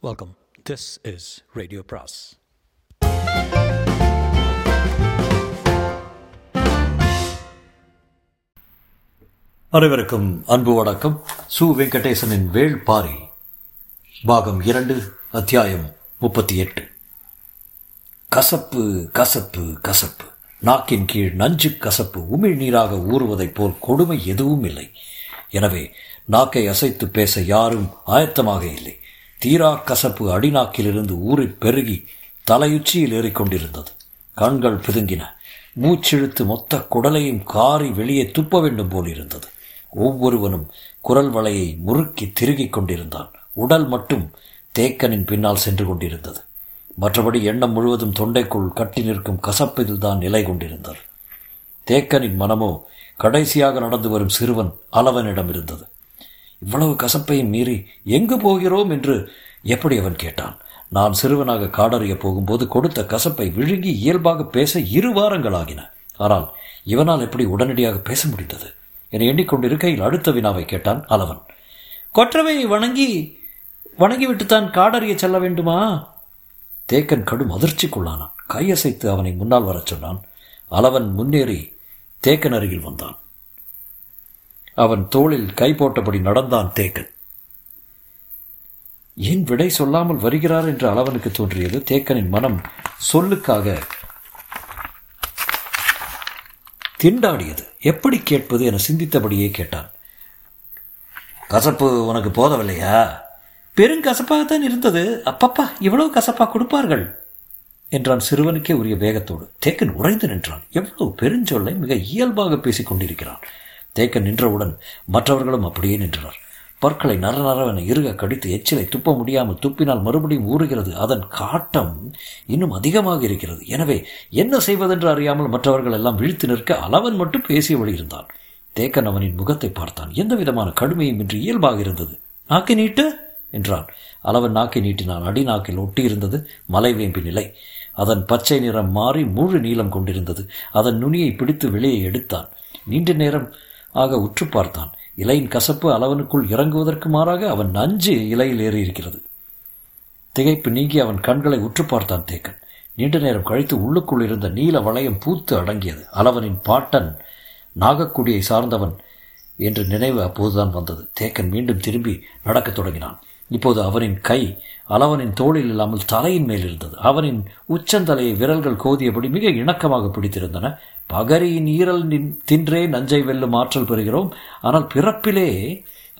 Welcome this is radio பிராஸ் அனைவருக்கும் அன்பு வணக்கம். சு வெங்கடேசனின் வேள்பாரி பாகம் இரண்டு அத்தியாயம் முப்பத்தி எட்டு கசப்பு கசப்பு கசப்பு. நாக்கின் கீழ் நஞ்சு கசப்பு உமிழ் நீராக ஊறுவதைப் போல் கொடுமை எதுவும் இல்லை. எனவே நாக்கை அசைத்து பேச யாரும் ஆயத்தமாக இல்லை. தீரா கசப்பு அடிநாக்கிலிருந்து ஊறி பெருகி தலையுச்சியில் ஏறிக்கொண்டிருந்தது. கண்கள் பிதுங்கின. மூச்சிழுத்து மொத்த குடலையும் காரி வெளியே துப்ப வேண்டும் போல் இருந்தது. ஒவ்வொருவனும் குரல் வலையை முறுக்கி திருகிக் கொண்டிருந்தான். உடல் மட்டும் தேக்கனின் பின்னால் சென்று கொண்டிருந்தது. மற்றபடி எண்ணம் முழுவதும் தொண்டைக்குள் கட்டி நிற்கும் கசப்பில்தான் நிலை கொண்டிருந்தார் தேக்கனின் மனமோ கடைசியாக நடந்து வரும் சிறுவன் அளவனிடம் இருந்தது இவ்வளவு கசப்பையும் மீறி எங்கு போகிறோம் என்று எப்படி அவன் கேட்டான்? நான் சிறுவனாக காடறிய போகும்போது கொடுத்த கசப்பை விழுங்கி இயல்பாக பேச இரு வாரங்கள் ஆகின. ஆனால் இவனால் எப்படி உடனடியாக பேச முடிந்தது? என எண்ணிக்கொண்டிருக்கையில் அடுத்த வினாவை கேட்டான் அளவன் கொற்றவை வணங்கி வணங்கிவிட்டுத்தான் காடறிய செல்ல வேண்டுமா? தேக்கன் கடும் அதிர்ச்சிக்குள்ளானான். கையசைத்து அவனை முன்னால் வரச் சொன்னான். அளவன் முன்னேறி தேக்கன் அருகில் வந்தான். அவன் தோளில் கை போட்டபடி நடந்தான் தேக்கன் ஏன் விடை சொல்லாமல் வருகிறார் என்று அளவனுக்கு தோன்றியது? தேக்கனின் மனம் சொல்லுக்காக திண்டாடியது. எப்படி கேட்பது என சிந்தித்தபடியே கேட்டான். கசப்பு உனக்கு போதவில்லையா? பெருங்கசப்பாகத்தான் இருந்தது. அப்பப்பா இவ்வளவு கசப்பா கொடுப்பார்கள் என்றான் சிறுவனுக்கே உரிய வேகத்தோடு. தேக்கன் உறைந்து நின்றான். எவ்வளவு பெருஞ்சொல்லை மிக இயல்பாக பேசிக் கொண்டிருக்கிறான் தேக்க நின்றவுடன் மற்றவர்களும் அப்படியே நின்றனர். பற்களை நர நரவென இறுக கடித்து எச்சிலை துப்ப முடியாமல் துப்பினால் மறுபடியும் ஊறுகிறது. அதன் காட்டம் இன்னும் அதிகமாக இருக்கிறது. எனவே என்ன செய்வதென்று அறியாமல் மற்றவர்கள் எல்லாம் விழித்து நிற்க அளவன் மட்டும் பேசியபடி இருந்தான். தேக்கன் அவனின் முகத்தை பார்த்தான். எந்த விதமான கடுமையும் இன்றி இயல்பாக இருந்தது. நாக்கை நீட்டு என்றான். அளவன் நாக்கை நீட்டினான். அடி நாக்கில் ஒட்டியிருந்தது மலைவேம்பி நிலை. அதன் பச்சை நிறம் மாறி முழு நீளம் கொண்டிருந்தது. அதன் நுனியை பிடித்து வெளியே எடுத்தான். நீண்ட நேரம் ஆக உற்று பார்த்தான். இலையின் கசப்பு அளவனுக்குள் இறங்குவதற்கு மாறாக அவன் நஞ்சு இலையில் ஏறி இருக்கிறது திகைப்பு நீங்கி அவன் கண்களை உற்று பார்த்தான் தேக்கன். நீண்ட நேரம் கழித்து உள்ளுக்குள் இருந்த நீல வளையம் பூத்து அடங்கியது. அளவனின் பாட்டன் நாகக்குடியை சார்ந்தவன் என்று நினைவு அப்போதுதான் வந்தது. தேக்கன் மீண்டும் திரும்பி நடக்கத் தொடங்கினான். இப்போது அவரின் கை அளவனின் தோளில் இல்லாமல் தலையின் மேல் இருந்தது. அவனின் உச்சந்தலையை விரல்கள் கோதியபடி மிக இணக்கமாக பிடித்திருந்தன. பகரியின் ஈரல் தின்றே நஞ்சை வெல்லும் ஆற்றல் பெறுகிறோம். ஆனால் பிறப்பிலே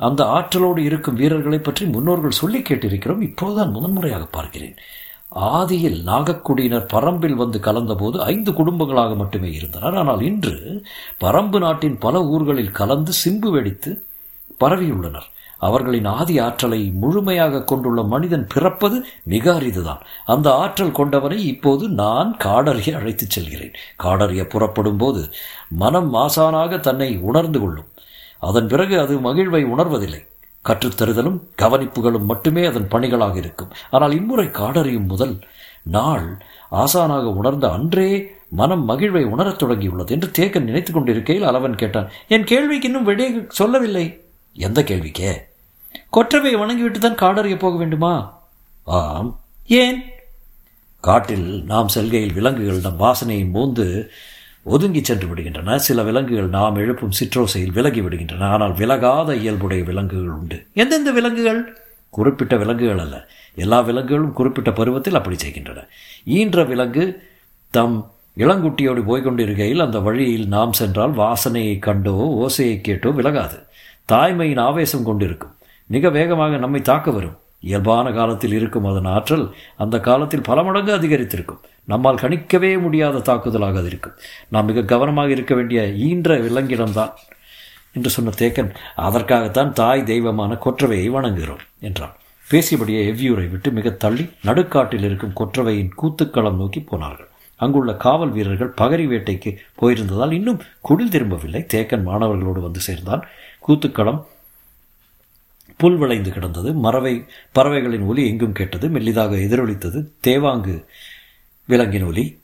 அந்த ஆற்றலோடு இருக்கும் வீரர்களை பற்றி முன்னோர்கள் சொல்லி கேட்டிருக்கிறோம். இப்போதுதான் முதன்முறையாக பார்க்கிறேன். ஆதியில் நாகக்குடியினர் பரம்பில் வந்து கலந்தபோது ஐந்து குடும்பங்களாக மட்டுமே இருந்தனர். ஆனால் இன்று பரம்பு நாட்டின் பல ஊர்களில் கலந்து சிம்பு வெடித்து பரவியுள்ளனர். அவர்களின் ஆதி ஆற்றலை முழுமையாக கொண்டுள்ள மனிதன் பிறப்பது மிக அரிதுதான். அந்த ஆற்றல் கொண்டவனை இப்போது நான் காடறிய அழைத்துச் செல்கிறேன். காடறிய புறப்படும் போது மனம் ஆசானாக தன்னை உணர்ந்து கொள்ளும். அதன் பிறகு அது மகிழ்வை உணர்வதில்லை. கற்றுத்தருதலும் கவனிப்புகளும் மட்டுமே அதன் பணிகளாக இருக்கும். ஆனால் இம்முறை காடறியும் முதல் நாள் ஆசானாக உணர்ந்த அன்றே மனம் மகிழ்வை உணரத் தொடங்கியுள்ளது என்று தேக்கன் நினைத்துக் கொண்டிருக்கையில் அளவன் கேட்டான் என் கேள்விக்கு இன்னும் விடை சொல்லவில்லை. எந்த கேள்விக்கே? கொற்றவை வணங்கிவிட்டு தான் காடறிய போக வேண்டுமா? ஆம். ஏன்? காட்டில் நாம் செல்கையில் விலங்குகள் நம் வாசனையை மோந்து ஒதுங்கி சென்று விடுகின்றன. சில விலங்குகள் நாம் எழுப்பும் சிற்றோசையில் விலகி விடுகின்றன. ஆனால் விலகாத இயல்புடைய விலங்குகள் உண்டு. எந்தெந்த விலங்குகள்? குறிப்பிட்ட விலங்குகள் அல்ல. எல்லா விலங்குகளும் குறிப்பிட்ட பருவத்தில் அப்படி செய்கின்றன. ஈன்ற விலங்கு தம் இளங்குட்டியோடு போய்கொண்டிருக்கையில் அந்த வழியில் நாம் சென்றால் வாசனையை கண்டோ ஓசையை கேட்டோ விலகாது. தாய்மையின் ஆவேசம் கொண்டிருக்கும். மிக வேகமாக நம்மை தாக்க வரும். இயல்பான காலத்தில் இருக்கும் அதன் ஆற்றல் அந்த காலத்தில் பல மடங்கு அதிகரித்திருக்கும். நம்மால் கணிக்கவே முடியாத தாக்குதலாக அது இருக்கும். நாம் மிக கவனமாக இருக்க வேண்டிய ஈன்ற விலங்கிடம்தான் என்று சொன்ன தேக்கன் அதற்காகத்தான் தாய் தெய்வமான கொற்றவையை வணங்குகிறோம் என்றான். பேசியபடியே எவ்வியூரை விட்டு மிக தள்ளி நடுக்காட்டில் இருக்கும் கொற்றவையின் கூத்துக்களம் நோக்கி போனார்கள். அங்குள்ள காவல் வீரர்கள் பகரி வேட்டைக்கு போயிருந்ததால் இன்னும் குடில் திரும்பவில்லை. தேக்கன் மாணவர்களோடு வந்து சேர்ந்தான். கூத்துக்களம் புல் விளைந்து கிடந்தது. மறவை பறவைகளின் ஒலி எங்கும் கேட்டது. மெல்லிதாக எதிரொலித்தது. தேவாங்கு விலங்கின் ஒலி.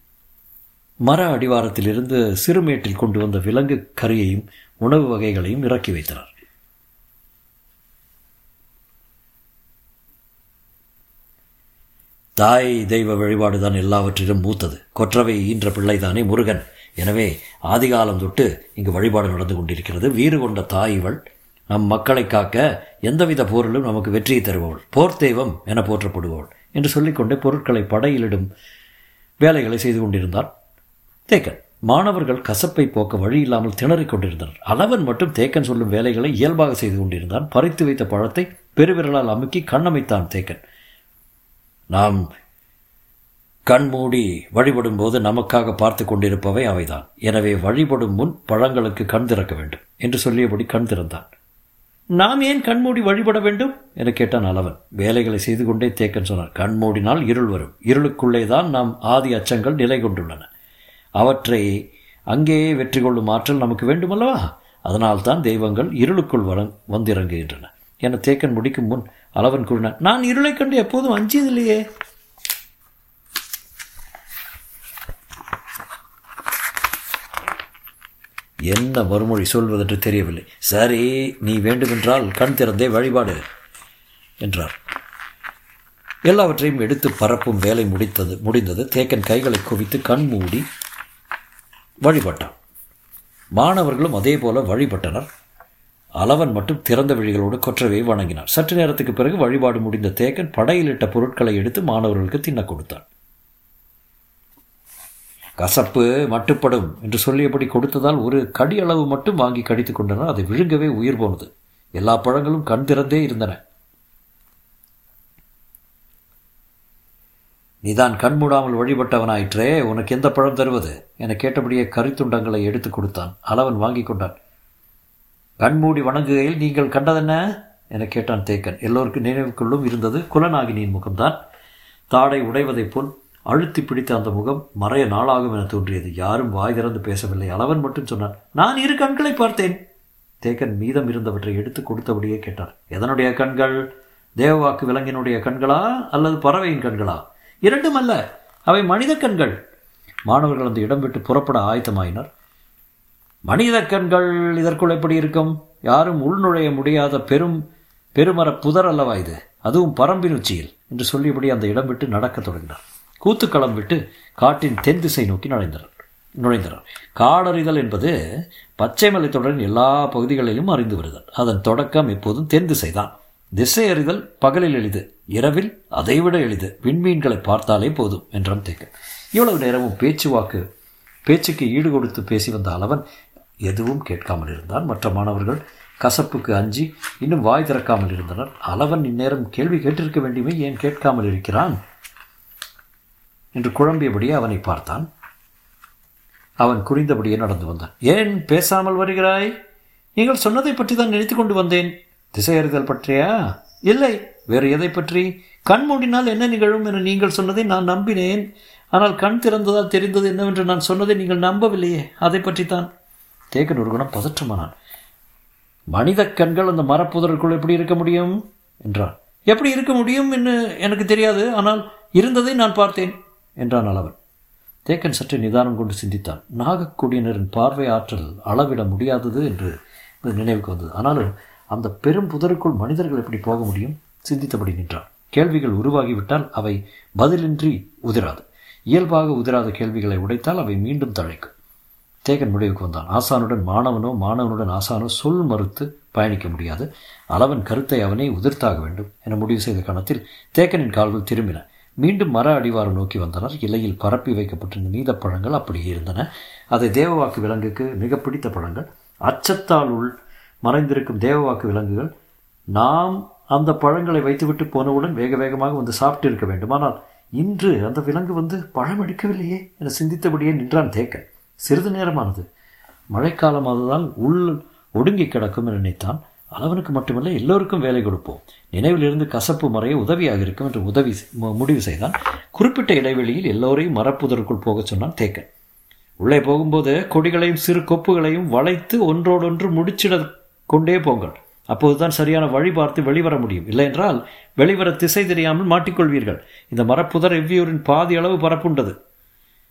மர அடிவாரத்திலிருந்து சிறுமேட்டில் கொண்டு வந்த விலங்கு கறியையும் உணவு வகைகளையும் இறக்கி வைத்தனர். தாய் தெய்வ வழிபாடுதான் எல்லாவற்றிலும் மூத்தது. கொற்றவை ஈன்ற பிள்ளைதானே முருகன். எனவே ஆதிகாலம் தொட்டு இங்கு வழிபாடு நடந்து கொண்டிருக்கிறது. வீறு கொண்ட தாய் இவள். நம் மக்களை காக்க எந்தவித போரிலும் நமக்கு வெற்றியை தருபவள். போர் தெய்வம் என போற்றப்படுபவள் என்று சொல்லிக்கொண்டே பொருட்களை படையிலிடும் வேலைகளை செய்து கொண்டிருந்தார். தேக்கன் மாணவர்கள் கசப்பை போக்க வழி இல்லாமல் திணறிக் கொண்டிருந்தனர். அளவன் மட்டும் தேக்கன் சொல்லும் வேலைகளை இயல்பாக செய்து கொண்டிருந்தான். பறித்து வைத்த பழத்தை பெருவிரலால் அமுக்கி கண்ணமைத்தான் தேக்கன். நாம் கண்மூடி வழிபடும் போது நமக்காக பார்த்து கொண்டிருப்பவை அவைதான். எனவே வழிபடும் முன் பழங்களுக்கு கண் திறக்க வேண்டும் என்று சொல்லியபடி கண் திறந்தான். நாம் ஏன் கண்மூடி வழிபட வேண்டும்? என கேட்டான் அளவன் வேலைகளை செய்து கொண்டே தேக்கன் சொன்னார் கண் மூடினால் இருள் வரும். இருளுக்குள்ளே தான் நாம் ஆதி அச்சங்கள் நிலை கொண்டுள்ளன. அவற்றை அங்கேயே வெற்றி கொள்ளும் ஆற்றல் நமக்கு வேண்டுமல்லவா? அதனால்தான் தெய்வங்கள் இருளுக்குள் வர வந்திறங்குகின்றன. என தேக்கன் முடிக்கும் முன் அளவன் கூறினான் நான் இருளைக் கண்டு எப்போதும் அஞ்சியதில்லையே. என்ன மறுமொழி சொல்வதென்று தெரியவில்லை. சரி நீ வேண்டுமென்றால் கண் திறந்தே வழிபாடு என்றார். எல்லாவற்றையும் எடுத்து பரப்பும் வேலை முடித்தது முடிந்தது. தேக்கன் கைகளை குவித்து கண் மூடி வழிபட்டான். மாணவர்களும் அதே போல வழிபட்டனர். அளவன் மட்டும் திறந்த விழிகளோடு கொற்றவை வணங்கினார் சற்று நேரத்துக்கு பிறகு வழிபாடு முடிந்த தேக்கன் படையிலிட்ட பொருட்களை எடுத்து மாணவர்களுக்கு தின்ன கொடுத்தான். கசப்பு மட்டுப்படும் என்று சொல்லியபடி கொடுத்ததால் ஒரு கடி அளவு மட்டும் வாங்கி கடித்து கொண்டனர். அதை விழுங்கவே உயிர் போனது. எல்லா பழங்களும் கண் திறந்தே இருந்தன. நீதான் கண் மூடாமல் வழிபட்டவனாயிற்றே உனக்கு எந்த பழம் தருவது? என கேட்டபடியே கரித்துண்டங்களை எடுத்து கொடுத்தான். அளவன் வாங்கி கொண்டான். கண்மூடி வணங்குகையில் நீங்கள் கண்டதென்ன? என கேட்டான் தேக்கன். எல்லோருக்கும் நினைவுக்குள்ளும் இருந்தது குலநாகினியின் முகம்தான். தாடை உடைவதைப் போல் அழுத்தி பிடித்த அந்த முகம் மறைய நாளாகும் என தோன்றியது. யாரும் வாய் திறந்து பேசவில்லை. அளவன் மட்டும் சொன்னான் நான் இரு கண்களை பார்த்தேன். தேக்கன் மீதம் இருந்தவற்றை எடுத்து கொடுத்தபடியே கேட்டார் எதனுடைய கண்கள்? தேவவாக்கு விலங்கினுடைய கண்களா அல்லது பறவையின் கண்களா? இரண்டும் அல்ல அவை மனித கண்கள். மாணவர்கள் அந்த இடம் விட்டு புறப்பட ஆயத்தமாயினர். மனித கண்கள் இதற்குள் எப்படி இருக்கும்? யாரும் உள்நுழைய முடியாத பெரும் பெருமர புதர் அல்லவா இது? அதுவும் பரம்பின் உச்சியில் என்று சொல்லியபடி அந்த இடம் விட்டு நடக்கத் தொடங்கினார். கூத்துக்களம் விட்டு காட்டின் தென் திசை நோக்கி நுழைந்தனர். நுழைந்தனர். காடறிதல் என்பது பச்சை மலைத்தொடரின் எல்லா பகுதிகளிலும் அறிந்து வருதல். அதன் தொடக்கம் எப்போதும் தென் திசைதான். திசை அறிதல் பகலில் எளிது இரவில் அதைவிட எளிது. விண்மீன்களை பார்த்தாலே போதும் என்றான் தேக்கன் இவ்வளவு நேரமும் பேச்சுவாக்கு பேச்சுக்கு ஈடு கொடுத்து பேசி வந்த அளவன் எதுவும் கேட்காமல் இருந்தான். மற்ற மாணவர்கள் கசப்புக்கு அஞ்சி இன்னும் வாய் திறக்காமல் இருந்தனர். அளவன் இந்நேரம் கேள்வி கேட்டிருக்க வேண்டுமே ஏன் கேட்காமல் இருக்கிறான்? என்று குழம்பியபடியே அவனை பார்த்தான். அவன் குறிந்தபடியே நடந்து வந்தான். ஏன் பேசாமல் வருகிறாய்? நீங்கள் சொன்னதை பற்றி தான் நினைத்து கொண்டு வந்தேன். திசையறிதல் பற்றியா? இல்லை. வேறு எதை பற்றி? கண் மூடினால் என்ன நிகழும் என நீங்கள் சொன்னதை நான் நம்பினேன். ஆனால் கண் திறந்ததால் தெரிந்தது என்னவென்று நான் சொன்னதை நீங்கள் நம்பவில்லையே. அதை பற்றித்தான். தேக்கன் ஒரு குணம் பதற்றமானான். மனித கண்கள் அந்த மரப்புதருக்குள் எப்படி இருக்க முடியும்? என்றான். எப்படி இருக்க முடியும் என்று எனக்கு தெரியாது. ஆனால் இருந்ததை நான் பார்த்தேன். என்றான் அளவன் தேக்கன் சற்று நிதானம் கொண்டு சிந்தித்தான். நாகக்குடியினரின் பார்வை ஆற்றல் அளவிட முடியாதது என்று நினைவுக்கு வந்தது. ஆனாலும் அந்த பெரும் புதருக்குள் மனிதர்கள் எப்படி போக முடியும்? சிந்தித்தபடி நின்றான். கேள்விகள் உருவாகிவிட்டால் அவை பதிலின்றி உதிராது. இயல்பாக உதிராத கேள்விகளை உடைத்தால் அவை மீண்டும் தழைக்கும். தேகன் முடிவுக்கு வந்தான். ஆசானுடன் மாணவனோ மாணவனுடன் ஆசானோ சொல் மறுத்து பயணிக்க முடியாது. அளவன் கருத்தை அவனே உதிர்த்தாக வேண்டும் என முடிவு செய்த கணத்தில் தேக்கனின் கால்கள் திரும்பின. மீண்டும் மர அடிவாரம் நோக்கி வந்தனர். இலையில் பரப்பி வைக்கப்பட்டிருந்த நீத பழங்கள் அப்படியே இருந்தன. அதை தேவவாக்கு விலங்குக்கு மிக பிடித்த பழங்கள். அச்சத்தால் உள் மறைந்திருக்கும் தேவவாக்கு விலங்குகள். நாம் அந்த பழங்களை வைத்துவிட்டு போனவுடன் வேக வேகமாக வந்து சாப்பிட்டு இருக்க வேண்டும். ஆனால் இன்று அந்த விலங்கு வந்து பழம் எடுக்கவில்லையே என சிந்தித்தபடியே நின்றான் தேக்கன். சிறிது நேரமானது. மழைக்காலமானதால் உள் ஒடுங்கி கிடக்கும் என நினைத்தான். அளவனுக்கு மட்டுமல்ல எல்லோருக்கும் வேலை கொடுப்போம். நினைவிலிருந்து கசப்பு மறைய உதவியாக இருக்கும் என்று உதவி முடிவு செய்தான். குறிப்பிட்ட இடைவெளியில் எல்லோரையும் மரப்புதருக்குள் போகச் சொன்னான் தேக்கன். உள்ளே போகும்போது கொடிகளையும் சிறு கொப்புகளையும் வளைத்து ஒன்றோடொன்று முடிச்சிட கொண்டே போங்கள். அப்போதுதான் சரியான வழி பார்த்து வெளிவர முடியும். இல்லையென்றால் வெளிவர திசை தெரியாமல் மாட்டிக்கொள்வீர்கள். இந்த மரப்புதர் எவ்வியூரின் பாதி அளவு பரப்புண்டது.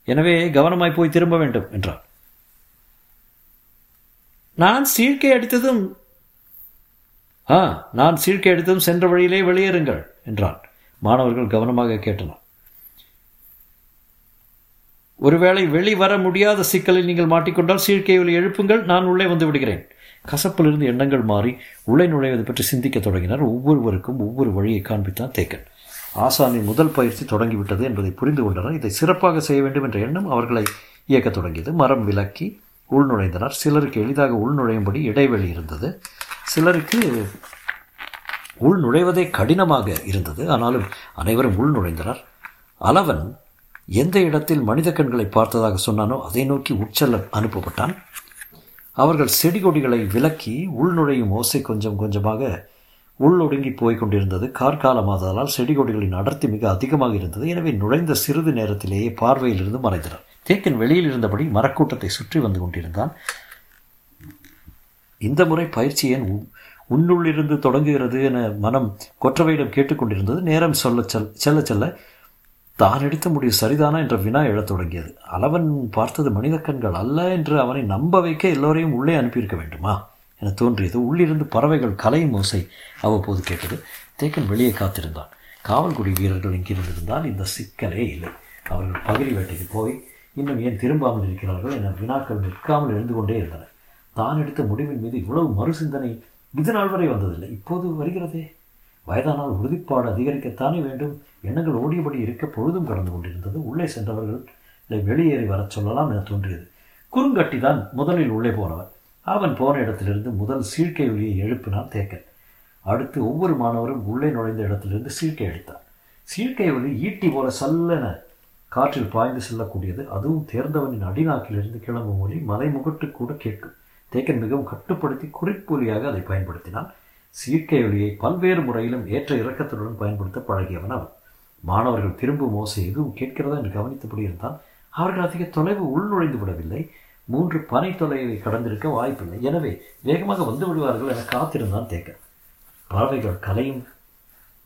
எனவே கவனமாய் போய் திரும்ப வேண்டும் என்றார் நான் சீழ்க்கை அடித்ததும் ஆ நான் சீழ்க்கை எடுத்தும் சென்ற வழியிலே வெளியேறுங்கள் என்றான். மாணவர்கள் கவனமாக கேட்டனர். ஒருவேளை வெளி வர முடியாத சிக்கலில் நீங்கள் மாட்டிக்கொண்டால் சீழ்க்கை எழுப்புங்கள் நான் உள்ளே வந்து விடுகிறேன். கசப்பிலிருந்து எண்ணங்கள் மாறி உள்ளே நுழைவது பற்றி சிந்திக்க தொடங்கினார். ஒவ்வொருவருக்கும் ஒவ்வொரு வழியை காண்பித்தான் தேக்கன். ஆசானின் முதல் பயிற்சி தொடங்கிவிட்டது என்பதை புரிந்து கொண்டனர். இதை சிறப்பாக செய்ய வேண்டும் என்ற எண்ணம் அவர்களை இயக்கத் தொடங்கியது. மரம் விலக்கி உள்நுழைந்தனர். சிலருக்கு எளிதாக உள்நுழையும்படி இடைவெளி இருந்தது. சிலருக்கு உள் நுழைவதே கடினமாக இருந்தது. ஆனாலும் அனைவரும் உள் நுழைந்தனர். அளவன் எந்த இடத்தில் மனித கண்களை பார்த்ததாக சொன்னானோ அதை நோக்கி உட்செல்ல அனுப்பப்பட்டான். அவர்கள் செடி கொடிகளை விலக்கி உள்நுழையும் ஓசை கொஞ்சம் கொஞ்சமாக உள்ளொடுங்கி போய் கொண்டிருந்தது. கார்காலமாதலால் செடி கொடிகளின் அடர்த்தி மிக அதிகமாக இருந்தது. எனவே நுழைந்த சிறிது நேரத்திலேயே பார்வையிலிருந்து மறைந்தனர். தேக்கன் வெளியில் இருந்தபடி மரக்கூட்டத்தை சுற்றி வந்து கொண்டிருந்தான். இந்த முறை பயிற்சி ஏன் உ- உன்னுள்ளிருந்து தொடங்குகிறது என மனம் கொற்றவையிடம் கேட்டுக்கொண்டிருந்தது. நேரம் சொல்ல செல் செல்ல செல்ல தான் எடுத்த முடிவு சரிதானா என்ற வினா எழத் தொடங்கியது. அளவன் பார்த்தது மனித கண்கள் அல்ல என்று அவனை நம்ப வைக்க எல்லோரையும் உள்ளே அனுப்பியிருக்க வேண்டுமா? என தோன்றியது. உள்ளிருந்து பறவைகள் கலையும் ஓசை அவ்வப்போது கேட்டது. தேக்கன் வெளியே காத்திருந்தான். காவல்குடி வீரர்கள் இங்கிருந்திருந்தால் இந்த சிக்கலே இல்லை. அவர்கள் பகுதி வேட்டைக்கு போய் இன்னும் ஏன் திரும்பாமல் இருக்கிறார்கள்? என வினாக்கள் நிற்காமல் எழுந்து கொண்டே இருந்தன. தான் எடுத்த முடிவின் மீது இவ்வளவு மறுசிந்தனை இது நாள் வரை வந்ததில்லை. இப்போது வருகிறதே. வயதானால் உறுதிப்பாடு அதிகரிக்கத்தானே வேண்டும். எண்ணங்கள் ஓடியபடி இருக்க பொழுதும் கடந்து கொண்டிருந்தது. உள்ளே சென்றவர்களை வெளியேறி வரச் சொல்லலாம் என தோன்றியது. குறுங்கட்டி தான் முதலில் உள்ளே போனவன் அவன் போன இடத்திலிருந்து முதல் சீழ்க்கை ஒலியை எழுப்பினான் தேக்கன். அடுத்து ஒவ்வொரு மாணவரும் உள்ளே நுழைந்த இடத்திலிருந்து சீழ்க்கை அடித்தான். சீழ்க்கை ஒலி ஈட்டி போல சல்லென காற்றில் பாய்ந்து செல்லக்கூடியது. அதுவும் தேர்ந்தவனின் அடிநாக்கிலிருந்து கிளம்பும் ஒலி மலைமுகட்டு கூட கேட்கும். தேக்கன் மிகவும் கட்டுப்படுத்தி குறிப்பொலியாக அதை பயன்படுத்தினான். சீர்க்கை ஒலியை பல்வேறு முறையிலும் ஏற்ற இறக்கத்துடன் பயன்படுத்த பழகியவன் அவன். மாணவர்கள் திரும்பும் ஓசை எதுவும் கேட்கிறதா என்று கவனித்தபடி இருந்தால் அவர்கள் அதிக தொலைவு உள்நுழைந்து விடவில்லை. மூன்று பனை தொலைவை கடந்திருக்க வாய்ப்பில்லை. எனவே வேகமாக வந்து விடுவார்கள் என காத்திருந்தான் தேக்கன். பறவைகள் கலையும்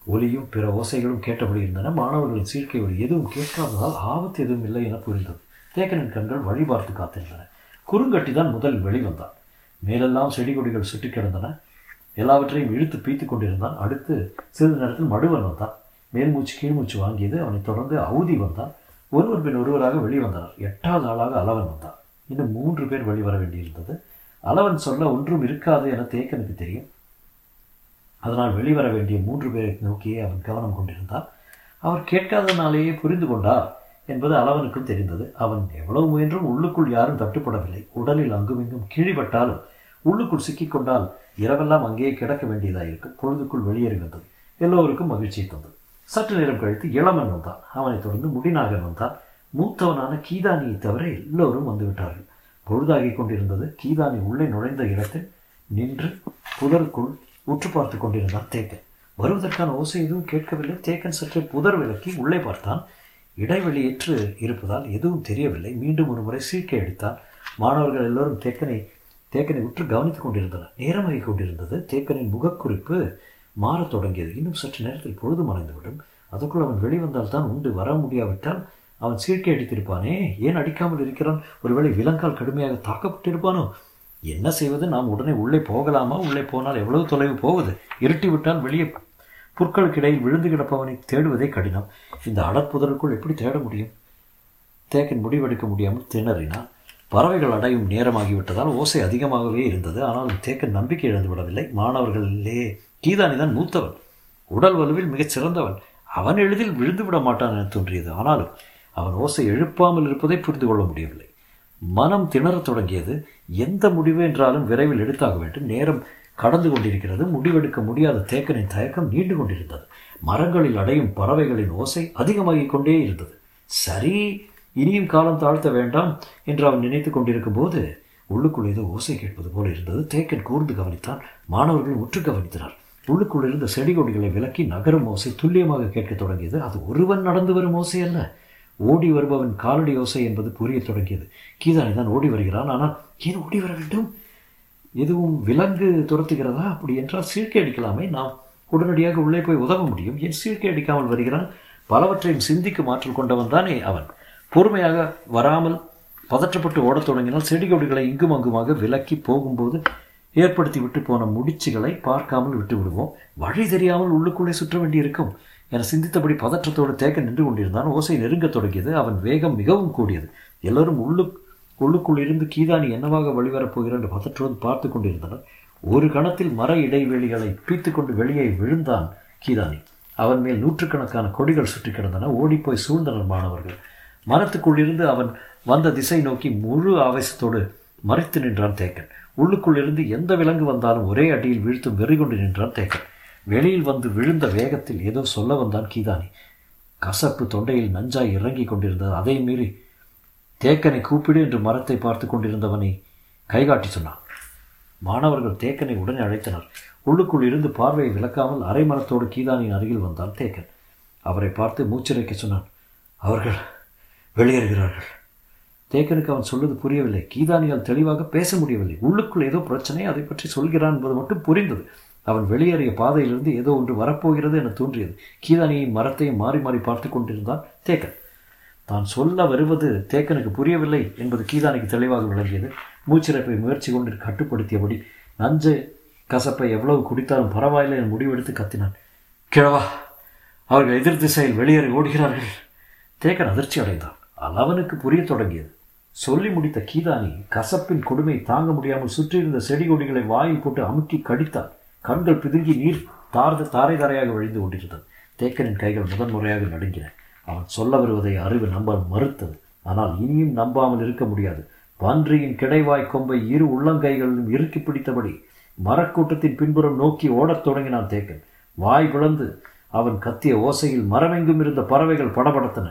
ஒலியும் பிற ஓசைகளும் கேட்டபடி இருந்தன. மாணவர்களின் சீர்க்கை ஒளி எதுவும் கேட்காததால் ஆபத்து எதுவும் இல்லை என புரிந்தது. தேக்கனின் கண்கள் வழிபார்த்து காத்திருந்தன. குறுங்கட்டி தான் முதல் வெளிவந்தான். மேலெல்லாம் செடி கொடிகள் சுற்றி கிடந்தன. எல்லாவற்றையும் இழுத்து பீத்து கொண்டிருந்தான். அடுத்து சிறிது நேரத்தில் மடுவன் வந்தான். மேல்மூச்சு கீழ்மூச்சு வாங்கியது அவனை தொடர்ந்து அவுதி வந்தான். ஒருவர் பின் ஒருவராக வெளிவந்தனர் எட்டாவது ஆளாக அளவன் வந்தான். இன்னும் மூன்று பேர் வெளிவர வேண்டியிருந்தது. அளவன் சொல்ல ஒன்றும் இருக்காது என தேக்கனுக்கு தெரியும். அதனால் வெளிவர வேண்டிய மூன்று பேரை நோக்கியே அவன் கவனம் கொண்டிருந்தான். அவர் கேட்காதனாலேயே புரிந்து கொண்டார். என்பது அளவனுக்கும் தெரிந்தது. அவன் எவ்வளவு முயன்றும் உள்ளுக்குள் யாரும் தட்டுப்படவில்லை. உடலில் அங்குமிங்கும் கிழிபட்டாலும் உள்ளுக்குள் சிக்கிக்கொண்டால் இரவெல்லாம் அங்கேயே கிடக்க வேண்டியதாயிருக்கும். பொழுதுக்குள் வெளியேறி வந்தது எல்லோருக்கும் மகிழ்ச்சியை தந்தது. சற்று நேரம் கழித்து இளமன் வந்தான். அவனைத் தொடர்ந்து முடிநாகன் வந்தான். மூத்தவனான கீதானியை தவிர எல்லோரும் வந்துவிட்டார்கள். பொழுதாகிக் கொண்டிருந்தது. கீதானி உள்ளே நுழைந்த இடத்தில் நின்று புதருக்குள் உற்று பார்த்து கொண்டிருந்தான் தேக்கன். வருவதற்கான ஓசை எதுவும் கேட்கவில்லை. தேக்கன் சற்று புதர் விலக்கி உள்ளே பார்த்தான். இடைவெளியற்று இருப்பதால் எதுவும் தெரியவில்லை. மீண்டும் ஒரு முறை சீர்க்கை அடித்தான் மாணவர்கள் எல்லோரும் தேக்கனை தேக்கனை உற்று கவனித்துக் கொண்டிருந்தனர். நேரமாகிக் கொண்டிருந்தது. தேக்கனின் முகக்குறிப்பு மாறத் தொடங்கியது. இன்னும் சற்று நேரத்தில் பொழுது மறைந்துவிடும். அதற்குள் அவன் வெளிவந்தால் தான் உண்டு. வர முடியாவிட்டால் அவன் சீர்க்கை அடித்திருப்பானே? ஏன் அடிக்காமல் இருக்கிறான்? ஒருவேளை விலங்கால் கடுமையாக தாக்கப்பட்டிருப்பானோ? என்ன செய்வது? நாம் உடனே உள்ளே போகலாமா? உள்ளே போனால் எவ்வளவு தொலைவு போவது? இருட்டி விட்டால் வெளியே புற்களுக்கிடையில் விழுந்து கிடப்பவனை தேடுவதே கடினம். இந்த அடற்புதலுக்குள் எப்படி தேட முடியும்? தேக்கன் முடிவெடுக்க முடியாமல் திணறினான். பறவைகள் அடையும் நேரமாகிவிட்டதால் ஓசை அதிகமாகவே இருந்தது. ஆனால் தேக்கன் நம்பிக்கை இழந்து விடவில்லை. மாணவர்களிலே கீதானிதான் மூத்தவன். உடல் வலுவில் மிகச் சிறந்தவன். அவன் எளிதில் விழுந்து விட மாட்டான் என தோன்றியது. ஆனாலும் அவன் ஓசை எழுப்பாமல் இருப்பதை புரிந்து கொள்ள முடியவில்லை. மனம் திணறத் தொடங்கியது. எந்த முடிவு என்றாலும் விரைவில் எடுத்தாக வேண்டும். நேரம் கடந்து கொண்டிருக்கிறது. முடிவெடுக்க முடியாத தேக்கனின் தயக்கம் நீண்டு கொண்டிருந்தது. மரங்களில் அடையும் பறவைகளின் ஓசை அதிகமாகிக் கொண்டே இருந்தது. சரி இனியும் காலம் தாழ்த்த வேண்டாம் என்று அவன் நினைத்து கொண்டிருக்கும் போது உள்ளுக்குள் ஏதோ ஓசை கேட்பது போல இருந்தது. தேக்கன் கூர்ந்து கவனித்தான். மாணவர்கள் உற்று கவனித்தனர். உள்ளுக்குள் இருந்த செடி கொடிகளை விலக்கி நகரும் ஓசை துல்லியமாக கேட்கத் தொடங்கியது. அது ஒருவன் நடந்து வரும் ஓசை அல்ல. ஓடி வருபவன் காலடி ஓசை என்பது புரியத் தொடங்கியது. கீதானி தான் ஓடி வருகிறான். ஆனால் ஏன் ஓடி வர வேண்டும்? எதுவும் விலங்கு துரத்துகிறதா? அப்படி என்றால் சீர்க்கை அடிக்கலாமே. நாம் உடனடியாக உள்ளே போய் உதவ முடியும். ஏன் சீர்க்கை அடிக்காமல் வருகிறான்? பலவற்றையும் சிந்திக்கும் ஆற்றல் கொண்டவன் தானே அவன். பொறுமையாக வராமல் பதற்றப்பட்டு ஓடத் தொடங்கினால் செடி கொடிகளை இங்கும் அங்குமாக விலக்கி போகும்போது ஏற்படுத்தி விட்டு போன முடிச்சுகளை பார்க்காமல் விட்டு விடுவோம் வழி தெரியாமல் உள்ளுக்குள்ளே சுற்ற வேண்டியிருக்கும். என சிந்தித்தபடி பதற்றத்தோடு தேக்க நின்று கொண்டிருந்தான். ஓசை நெருங்கத் தொடங்கியது. அவன் வேகம் மிகவும் கூடியது. எல்லோரும் உள்ளு உள்ளுக்குள் இருந்து கீதானி என்னவாக வழிவரப் போகிறார் என்று பதற்றோடு பார்த்து கொண்டிருந்தனர் ஒரு கணத்தில் மர இடைவெளிகளை பீத்துக்கொண்டு வெளியே விழுந்தான் கீதானி. அவன் மேல் நூற்றுக்கணக்கான கொடிகள் சுற்றி கிடந்தன. ஓடிப்போய் சூழ்ந்தனர் மாணவர்கள். மரத்துக்குள்ளிருந்து அவன் வந்த திசை நோக்கி முழு ஆவேசத்தோடு மறைத்து நின்றான் தேக்கன். உள்ளுக்குள் இருந்து எந்த விலங்கு வந்தாலும் ஒரே அடியில் வீழ்த்தும் வெறி கொண்டு நின்றான் தேக்கன். வெளியில் வந்து விழுந்த வேகத்தில் ஏதோ சொல்ல வந்தான் கீதானி. கசப்பு தொண்டையில் நஞ்சாய் இறங்கி கொண்டிருந்தது. அதை மீறி தேக்கனை கூப்பிடு என்று மரத்தை பார்த்து கொண்டிருந்தவனை கைகாட்டி சொன்னான். மாணவர்கள் தேக்கனை உடனே அழைத்தனர். உள்ளுக்குள் இருந்து பார்வையை விளக்காமல் அரை மரத்தோடு கீதானின் அருகில் வந்தான் தேக்கன். அவரை பார்த்து மூச்சிறைக்க சொன்னான் அவர்கள் வெளியேறுகிறார்கள். தேக்கனுக்கு அவன் சொல்வது புரியவில்லை. கீதானியால் தெளிவாக பேச முடியவில்லை. உள்ளுக்குள் ஏதோ பிரச்சனை அதை பற்றி சொல்கிறான் என்பது மட்டும் புரிந்தது. அவன் வெளியேறிய பாதையிலிருந்து ஏதோ ஒன்று வரப்போகிறது என தோன்றியது. கீதானியை மரத்தையும் மாறி மாறி பார்த்து கொண்டிருந்தான் தேக்கன். தான் சொல்ல வருவது தேக்கனுக்கு புரியவில்லை என்பது கீதானிக்கு தெளிவாக விளங்கியது. மூச்சிறப்பை முயற்சி கொண்டு கட்டுப்படுத்தியபடி நஞ்சு கசப்பை எவ்வளவு குடித்தாலும் பரவாயில்லை என முடிவெடுத்து கத்தினான். கிழவா அவர்கள் எதிர் திசையில் வெளியேறி ஓடுகிறார்கள். தேக்கன் அதிர்ச்சி அடைந்தான். அவனுக்கு புரியத் தொடங்கியது. சொல்லி முடித்த கீதானி கசப்பின் கொடுமை தாங்க முடியாமல் சுற்றியிருந்த செடி கொடிகளை வாயில் போட்டு அமுக்கி கடித்தான். கண்கள் பிதுங்கி நீர் தார்ந்து தாரை தாரையாக வழிந்து கொண்டிருந்தது. தேக்கனின் கைகள் முதன்முறையாக நடுங்கின. அவன் சொல்ல வருவதை அறிவு நம்ப மறுத்தது. ஆனால் இனியும் நம்பாமல் இருக்க முடியாது. பன்றியின் கிடைவாய் கொம்பை இரு உள்ளங்கைகளிலும் இறுக்கி பிடித்தபடி மரக்கூட்டத்தின் பின்புறம் நோக்கி ஓடத் தொடங்கினான் தேக்கன். வாய் பிளந்து அவன் கத்திய ஓசையில் மரமெங்கும் இருந்த பறவைகள் படபடத்தன.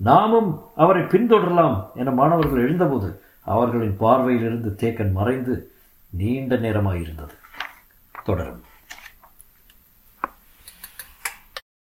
நாமும் அவரை பின்தொடரலாம் என மாணவர்கள் எழுந்தபோது அவர்களின் பார்வையிலிருந்து தேக்கன் மறைந்து நீண்ட நேரமாயிருந்தது. தொடரும்.